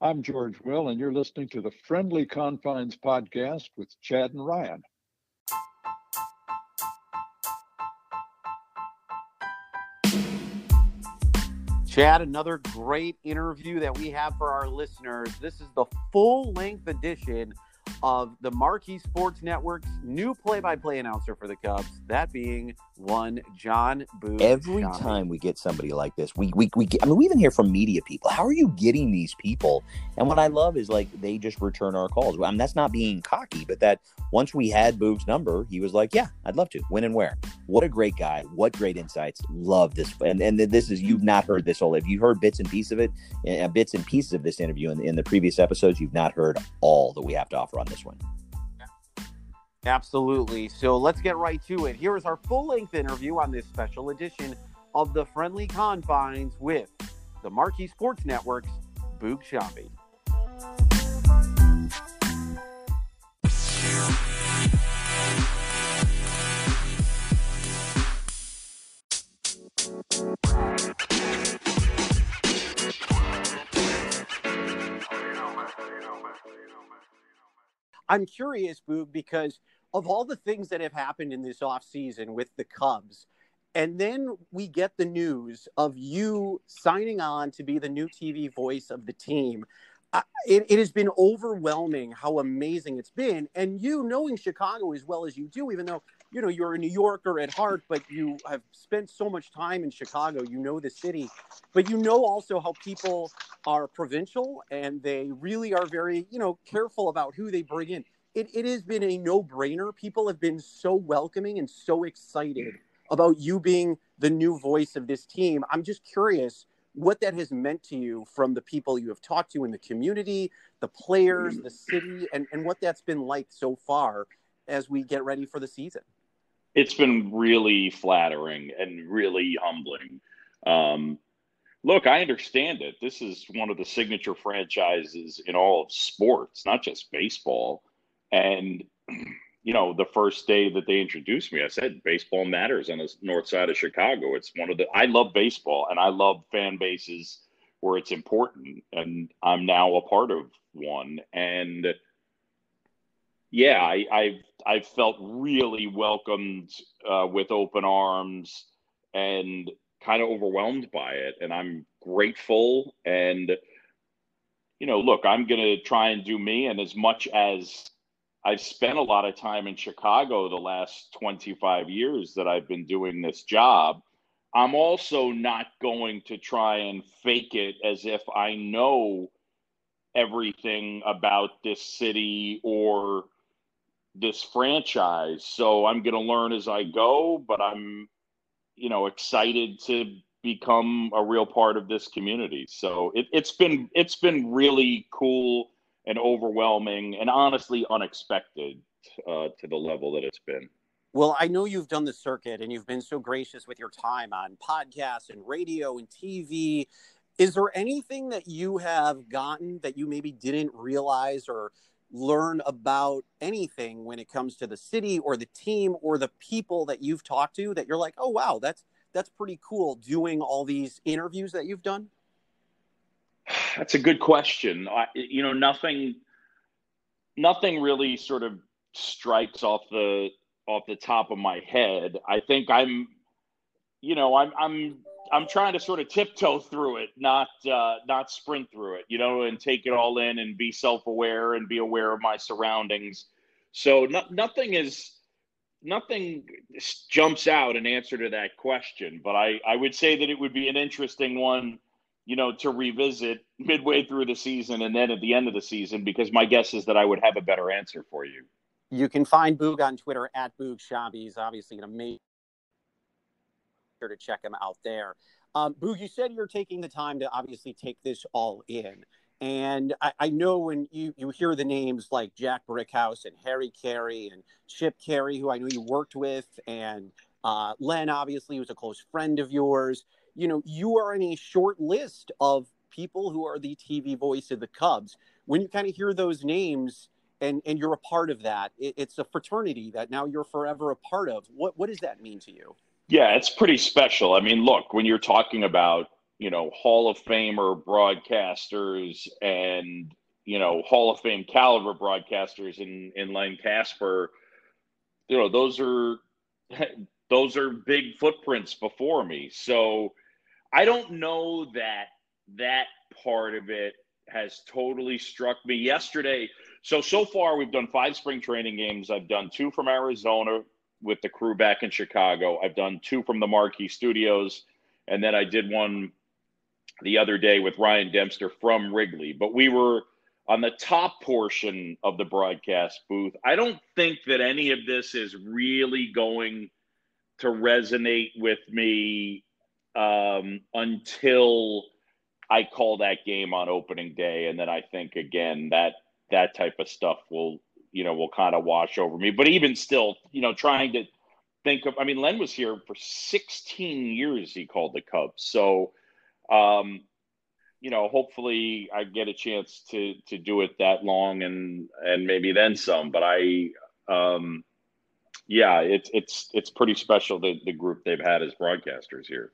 I'm George Will, and you're listening to the Friendly Confines podcast with Chad and Ryan. Chad, another great interview that we have for our listeners. This is the full length edition of the Marquee Sports Network's new play-by-play announcer for the Cubs, that being one Jon Boog. Every time we get somebody like this, we we we get, I mean, we even hear from media people. How are you getting these people? And what I love is like they just return our calls. I mean, that's not being cocky, but that once we had Boog's number, he was like, "Yeah, I'd love to. When and where." What a great guy! What great insights! Love this. And and this is you've not heard this all. If you've heard bits and pieces of it, uh, bits and pieces of this interview in, in the previous episodes, you've not heard all that we have to offer on this one. Absolutely. So let's get right to it. Here is our full length interview on this special edition of the Friendly Confines with the Marquee Sports Network's Boog Sciambi. I'm curious, Boog, because of all the things that have happened in this offseason with the Cubs, and then we get the news of you signing on to be the new TV voice of the team. Uh, it, it, has been overwhelming how amazing it's been. And you knowing Chicago as well as you do, even though, you know, you're a New Yorker at heart, but you have spent so much time in Chicago, you know the city, but you know also how people are provincial and they really are very, you know, careful about who they bring in it, it has been a no brainer. People have been so welcoming and so excited about you being the new voice of this team. I'm just curious what that has meant to you from the people you have talked to in the community, the players, the city, and, and what that's been like so far as we get ready for the season. It's been really flattering and really humbling. Um, look, I understand it. This is one of the signature franchises in all of sports, not just baseball. And you know, the first day that they introduced me, I said baseball matters on the north side of Chicago. It's one of the I love baseball and I love fan bases where it's important, and I'm now a part of one. And yeah, I, I've I've felt really welcomed uh, with open arms and kind of overwhelmed by it, and I'm grateful. And you know, look, I'm gonna try and do me, and as much as I've spent a lot of time in Chicago the last 25 years that I've been doing this job. I'm also not going to try and fake it as if I know everything about this city or this franchise. So I'm going to learn as I go, but I'm, you know, excited to become a real part of this community. So it, it's been it's been really cool and overwhelming and honestly unexpected uh, to the level that it's been. Well, I know you've done the circuit and you've been so gracious with your time on podcasts and radio and TV. Is there anything that you have gotten that you maybe didn't realize or learn about anything when it comes to the city or the team or the people that you've talked to that you're like, "Oh wow, that's that's pretty cool doing all these interviews that you've done?" That's a good question. I, you know, nothing, nothing really sort of strikes off the off the top of my head. I think I'm, you know, I'm I'm I'm trying to sort of tiptoe through it, not uh, not sprint through it, you know, and take it all in and be self aware and be aware of my surroundings. So no, nothing is nothing jumps out in answer to that question, but I I would say that it would be an interesting one you know, to revisit midway through the season and then at the end of the season because my guess is that I would have a better answer for you. You can find Boog on Twitter at Boog Sciambi. He's obviously an amazing to check him out there. Um, Boog, you said you're taking the time to obviously take this all in. And I, I, know when you, you hear the names like Jack Brickhouse and Harry Caray and Chip Caray, who I know you worked with, and uh, Len, obviously, was a close friend of yours you know, you are in a short list of people who are the TV voice of the Cubs. When you kind of hear those names and and you're a part of that, it, it's a fraternity that now you're forever a part of. What what does that mean to you? Yeah, it's pretty special. I mean, look, when you're talking about you know, Hall of Famer broadcasters and, you know, Hall of Fame caliber broadcasters in, in Len Kasper, you know, those are, those are big footprints before me. So I don't know that that part of it has totally struck me yesterday. So, so far we've done five spring training games. I've done two from Arizona with the crew back in Chicago. I've done two from the Marquee Studios. And then I did one the other day with Ryan Dempster from Wrigley. But we were on the top portion of the broadcast booth. I don't think that any of this is really going to resonate with me um, until I call that game on opening day, and then I think again that that type of stuff will you know will kind of wash over me. But even still, you know, trying to think of I mean, Len was here for 16 years. He called the Cubs, so um, you know, hopefully I get a chance to to do it that long and and maybe then some. But I, um, yeah, it's it's it's pretty special the the group they've had as broadcasters here.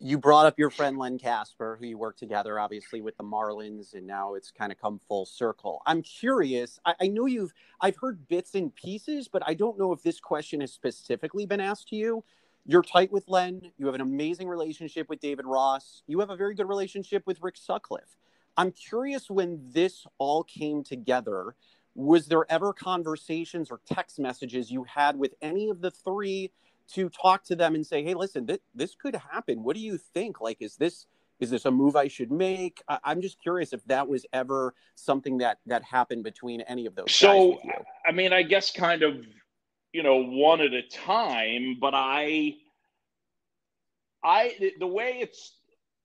You brought up your friend Len Kasper, who you work together, obviously with the Marlins, and now it's kind of come full circle. I'm curious. I, I know you've I've heard bits and pieces, but I don't know if this question has specifically been asked to you you're tight with Len. You have an amazing relationship with David Ross. You have a very good relationship with Rick Sutcliffe. I'm curious when this all came together, was there ever conversations or text messages you had with any of the three to talk to them and say, "Hey, listen, th- this could happen. What do you think? Like, is this is this a move I should make?" I- am just curious if that was ever something that that happened between any of those. So, I mean, I guess kind of you know one at a time but i i the way it's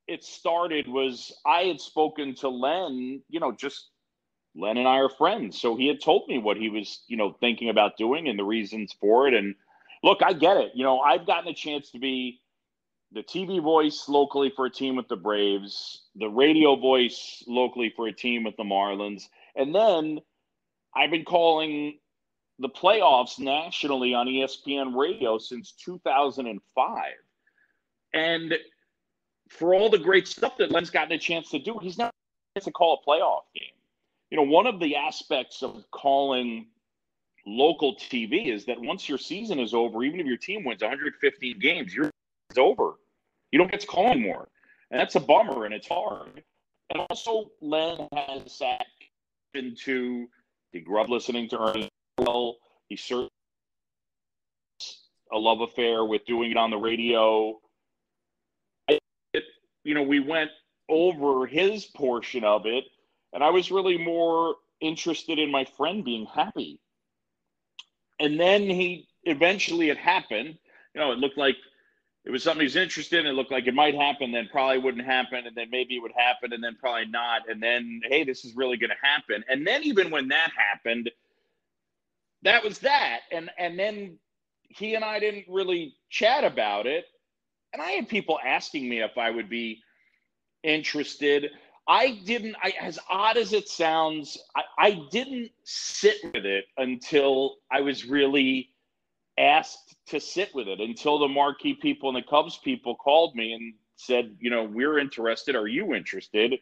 it started was i had spoken to len you know just len and i are friends so he had told me what he was you know thinking about doing and the reasons for it and look i get it you know i've gotten a chance to be the tv voice locally for a team with the braves the radio voice locally for a team with the marlins and then i've been calling the playoffs nationally on ESPN radio since 2005. And for all the great stuff that Len's gotten a chance to do, he's not to call a playoff game. You know, one of the aspects of calling local TV is that once your season is over, even if your team wins 115 games, your it's over. You don't get to call anymore. And that's a bummer and it's hard. And also, Len has sat into he grew up listening to Ernie. well. He certainly a love affair with doing it on the radio. It, you know, we went over his portion of it, and I was really more interested in my friend being happy. And then he eventually it happened. You know, it looked like it was something he's interested in. It looked like it might happen, then probably wouldn't happen, and then maybe it would happen, and then probably not. And then, hey, this is really going to happen. And then even when that happened, that was that. And and then he and I didn't really chat about it. And I had people asking me if I would be interested. I didn't, I, as odd as it sounds, I, I didn't sit with it until I was really asked to sit with it, until the marquee people and the Cubs people called me and said, you know, we're interested. Are you interested?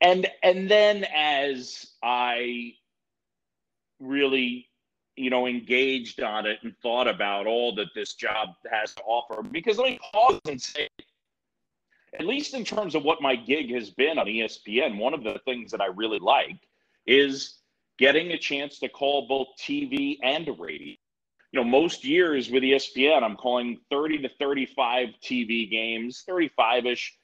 And and then as I really you know, engaged on it and thought about all that this job has to offer. Because let me pause and say, at least in terms of what my gig has been on ESPN, one of the things that I really like is getting a chance to call both TV and radio. You know, most years with ESPN, I'm calling 30 to 35 TV games, 35 ish,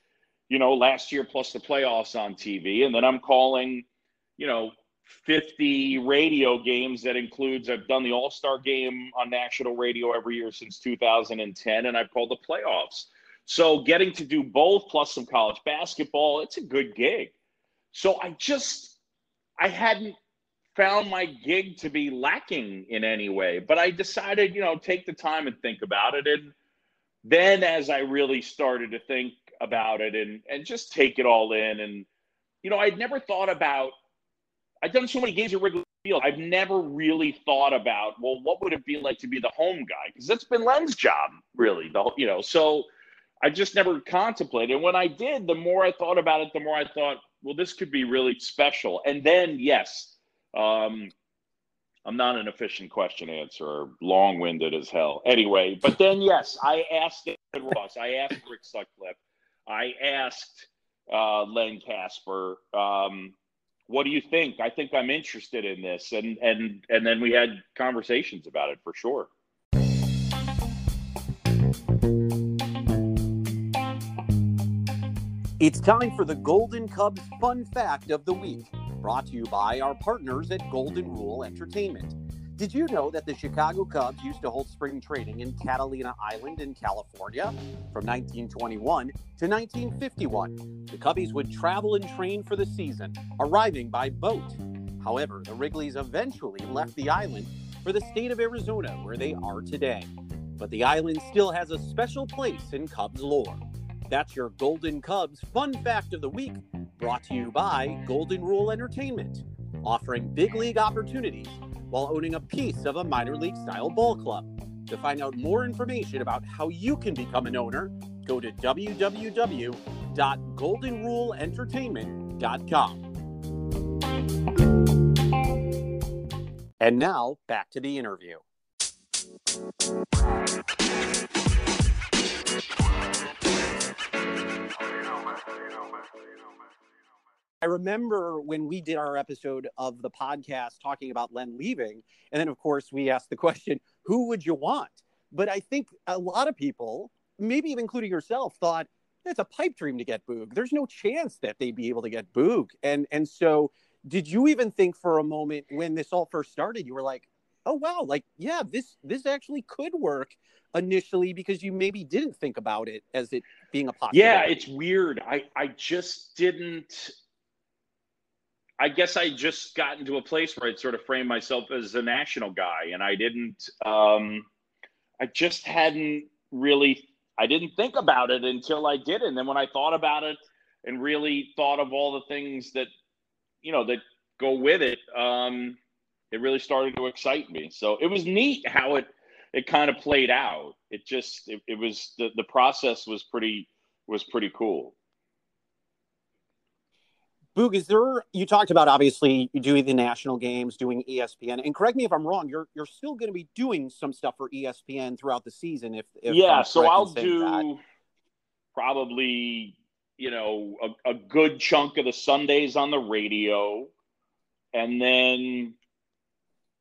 you know, last year plus the playoffs on TV. And then I'm calling, you know, 50 radio games that includes I've done the All Star game on national radio every year since 2010, and I've called the playoffs. So getting to do both plus some college basketball, it's a good gig. So I just I hadn't found my gig to be lacking in any way, but I decided, you know, take the time and think about it. And then as I really started to think about it and and just take it all in and you know, I'd never thought about I've done so many games at Wrigley Field. I've never really thought about, well, what would it be like to be the home guy? Because that's been Len's job, really. The you know, so I just never contemplated. And when I did, the more I thought about it, the more I thought, well, this could be really special. And then, yes, um, I'm not an efficient question answer, long winded as hell. Anyway, but then, yes, I asked David Ross, I asked Rick Sutcliffe, I asked uh, Len Kasper, um, what do you think? I think I'm interested in this. And, and, and then we had conversations about it for sure. It's time for the Golden Cubs Fun Fact of the Week, brought to you by our partners at Golden Rule Entertainment. Did you know that the Chicago Cubs used to hold spring training in Catalina Island in California? From 1921 to 1951, the Cubbies would travel and train for the season, arriving by boat. However, the Wrigleys eventually left the island for the state of Arizona, where they are today. But the island still has a special place in Cubs lore. That's your Golden Cubs Fun Fact of the Week, brought to you by Golden Rule Entertainment, offering big league opportunities while owning a piece of a minor league style ball club. To find out more information about how you can become an owner, go to www.goldenruleentertainment.com. And now back to the interview. I remember when we did our episode of the podcast talking about Len leaving, and then of course we asked the question, "Who would you want?" But I think a lot of people, maybe even including yourself, thought it's a pipe dream to get Boog. There's no chance that they'd be able to get Boog, and and so did you even think for a moment when this all first started, you were like, "Oh wow, like yeah, this this actually could work." initially because you maybe didn't think about it as it being a possibility. Yeah, it's weird. I I just didn't I guess I just got into a place where I'd sort of frame myself as a national guy, and I didn't. Um, I just hadn't really. I didn't think about it until I did, and then when I thought about it and really thought of all the things that you know that go with it, um, it really started to excite me. So it was neat how it it kind of played out. It just it, it was the the process was pretty was pretty cool. Boog, is there? You talked about obviously doing the national games, doing ESPN, and correct me if I'm wrong. You're you're still going to be doing some stuff for ESPN throughout the season. If, if yeah, so I'll do that. probably you know a, a good chunk of the Sundays on the radio, and then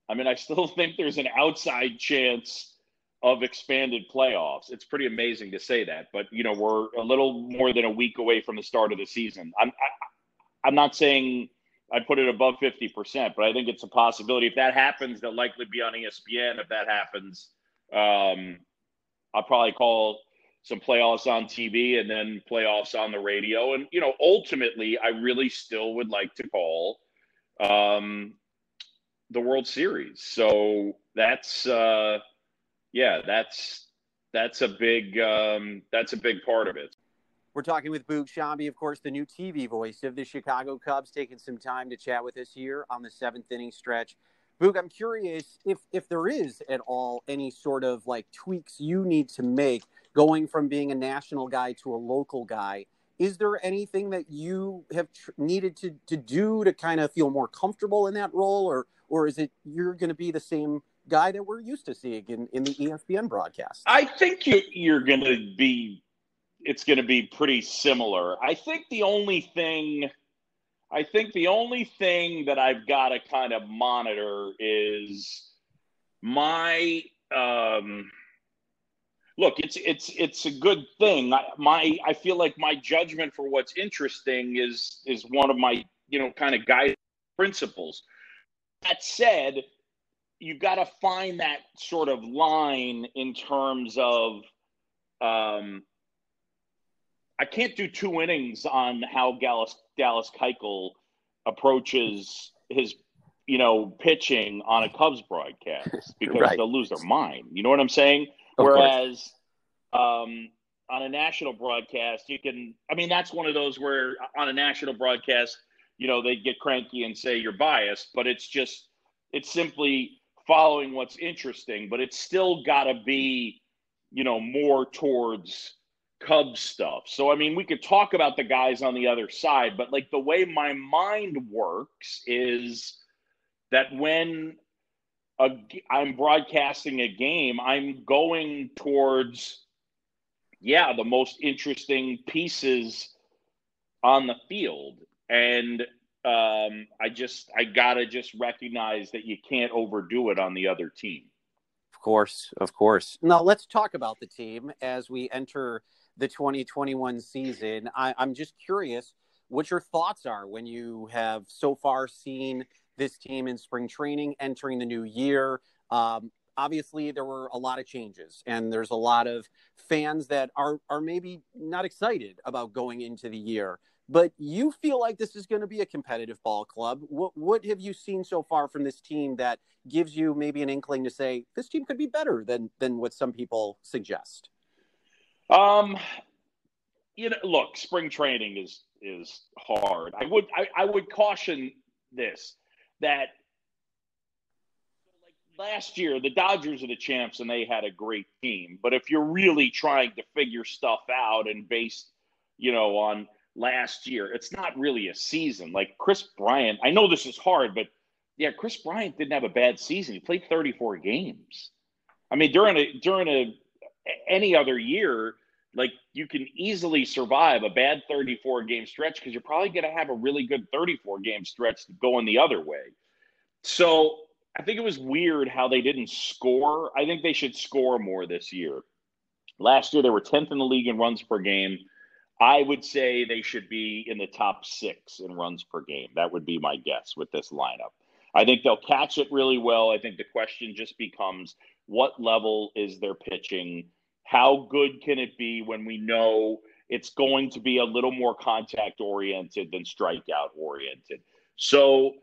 I mean I still think there's an outside chance of expanded playoffs. It's pretty amazing to say that, but you know we're a little more than a week away from the start of the season. I'm I, I'm not saying I put it above 50%, but I think it's a possibility. If that happens, they'll likely be on ESPN. If that happens, um, I'll probably call some playoffs on TV and then playoffs on the radio. And, you know, ultimately, I really still would like to call um, the World Series. So that's, uh, yeah, that's, that's a big, um, that's a big part of it. We're talking with Boog Sciambi, of course, the new TV voice of the Chicago Cubs, taking some time to chat with us here on the seventh inning stretch. Boog, I'm curious if if there is at all any sort of like tweaks you need to make going from being a national guy to a local guy. Is there anything that you have tr- needed to, to do to kind of feel more comfortable in that role, or or is it you're going to be the same guy that we're used to seeing in, in the ESPN broadcast? I think you, you're going to be it's going to be pretty similar. I think the only thing, I think the only thing that I've got to kind of monitor is my. Um, look, it's it's it's a good thing. I, my I feel like my judgment for what's interesting is is one of my you know kind of guide principles. That said, you've got to find that sort of line in terms of um, I can't do two innings on how Dallas Dallas Keuchel approaches his you know pitching on a Cubs broadcast because right. they'll lose their mind. You know what I'm saying? Of Whereas um, on a national broadcast, you can. I mean, that's one of those where on a national broadcast, you know, they get cranky and say you're biased, but it's just it's simply following what's interesting, but it's still got to be you know more towards Cubs stuff. So I mean, we could talk about the guys on the other side, but like the way my mind works is that when a, I'm broadcasting a game, I'm going towards yeah, the most interesting pieces on the field. And um, I just I gotta just recognize that you can't overdo it on the other team. Of course, of course. Now let's talk about the team as we enter the 2021 season. I, I'm just curious what your thoughts are when you have so far seen this team in spring training entering the new year. Um, obviously there were a lot of changes and there's a lot of fans that are are maybe not excited about going into the year but you feel like this is going to be a competitive ball club what what have you seen so far from this team that gives you maybe an inkling to say this team could be better than than what some people suggest um you know look spring training is is hard i would i, I would caution this that like last year the Dodgers are the champs and they had a great team. But if you're really trying to figure stuff out and based, you know, on last year, it's not really a season. Like Kris Bryant, I know this is hard, but yeah, Kris Bryant didn't have a bad season. He played 34 games. I mean, during a during a any other year, like you can easily survive a bad 34 game stretch because you're probably going to have a really good 34 game stretch going the other way. So I think it was weird how they didn't score. I think they should score more this year. Last year, they were 10th in the league in runs per game. I would say they should be in the top six in runs per game. That would be my guess with this lineup. I think they'll catch it really well. I think the question just becomes what level is their pitching? How good can it be when we know it's going to be a little more contact oriented than strikeout oriented? So,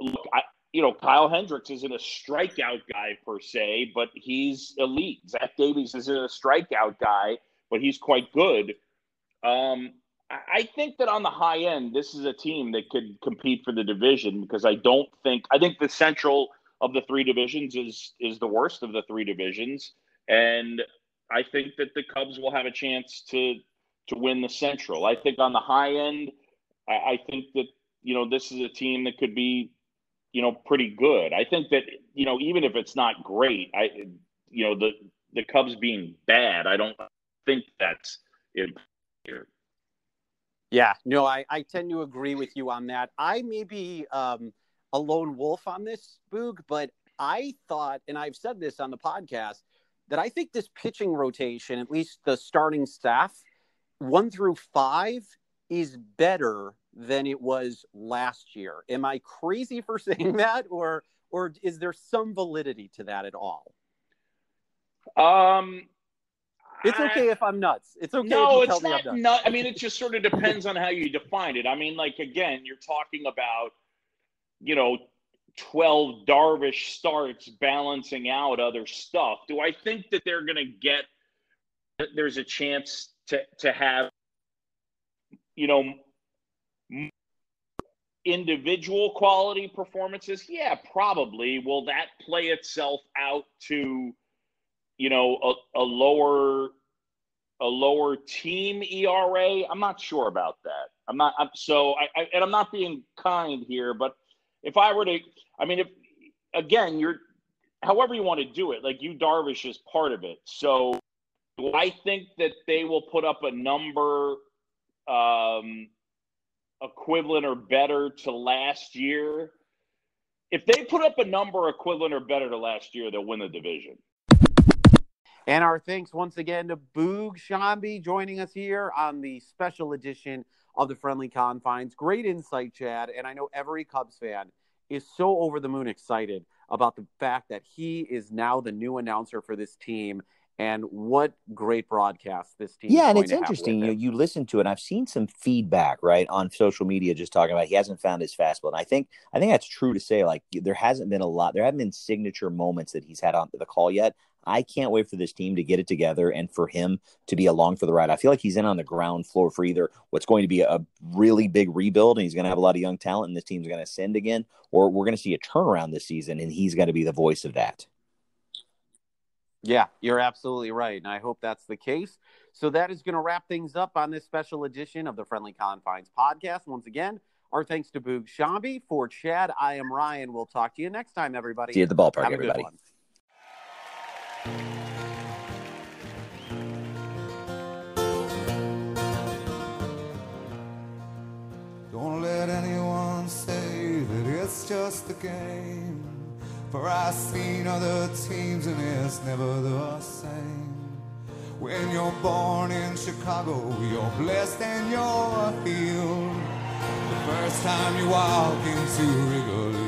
look, I, you know, Kyle Hendricks isn't a strikeout guy per se, but he's elite. Zach Davies isn't a strikeout guy, but he's quite good. Um, I think that on the high end, this is a team that could compete for the division because I don't think I think the central of the three divisions is is the worst of the three divisions, and I think that the Cubs will have a chance to to win the central. I think on the high end, I, I think that you know this is a team that could be you know, pretty good. I think that, you know, even if it's not great, I, you know, the, the Cubs being bad, I don't think that's here. Yeah, no, I, I tend to agree with you on that. I may be um, a lone wolf on this, Boog, but I thought, and I've said this on the podcast, that I think this pitching rotation, at least the starting staff, one through five, is better than it was last year. Am I crazy for saying that, or or is there some validity to that at all? Um, it's okay I, if I'm nuts. It's okay. No, it's not. Nut, I mean, it just sort of depends on how you define it. I mean, like again, you're talking about, you know, 12 Darvish starts balancing out other stuff. Do I think that they're going to get? There's a chance to to have, you know, individual quality performances yeah probably will that play itself out to you know a, a lower a lower team era i'm not sure about that i'm not I'm, so I, I and i'm not being kind here but if i were to i mean if again you're however you want to do it like you Darvish is part of it so do i think that they will put up a number um equivalent or better to last year, if they put up a number equivalent or better to last year, they'll win the division. And our thanks once again to Boog Sciambi joining us here on the special edition of the Friendly Confines. Great insight, Chad. And I know every Cubs fan is so over the moon excited about the fact that he is now the new announcer for this team and what great broadcast this team. Yeah, and it's interesting. You know, you listen to it. I've seen some feedback right on social media just talking about he hasn't found his fastball, and I think I think that's true to say. Like there hasn't been a lot. There haven't been signature moments that he's had on the call yet. I can't wait for this team to get it together and for him to be along for the ride. I feel like he's in on the ground floor for either what's going to be a really big rebuild and he's going to have a lot of young talent and this team's going to ascend again, or we're going to see a turnaround this season and he's going to be the voice of that. Yeah, you're absolutely right. And I hope that's the case. So that is going to wrap things up on this special edition of the Friendly Confines podcast. Once again, our thanks to Boog Sciambi. For Chad, I am Ryan. We'll talk to you next time, everybody. See you at the ballpark, everybody. Don't let anyone say that it's just a game. For I've seen other teams and it's never the same. When you're born in Chicago, you're blessed and you're healed. The first time you walk into Wrigley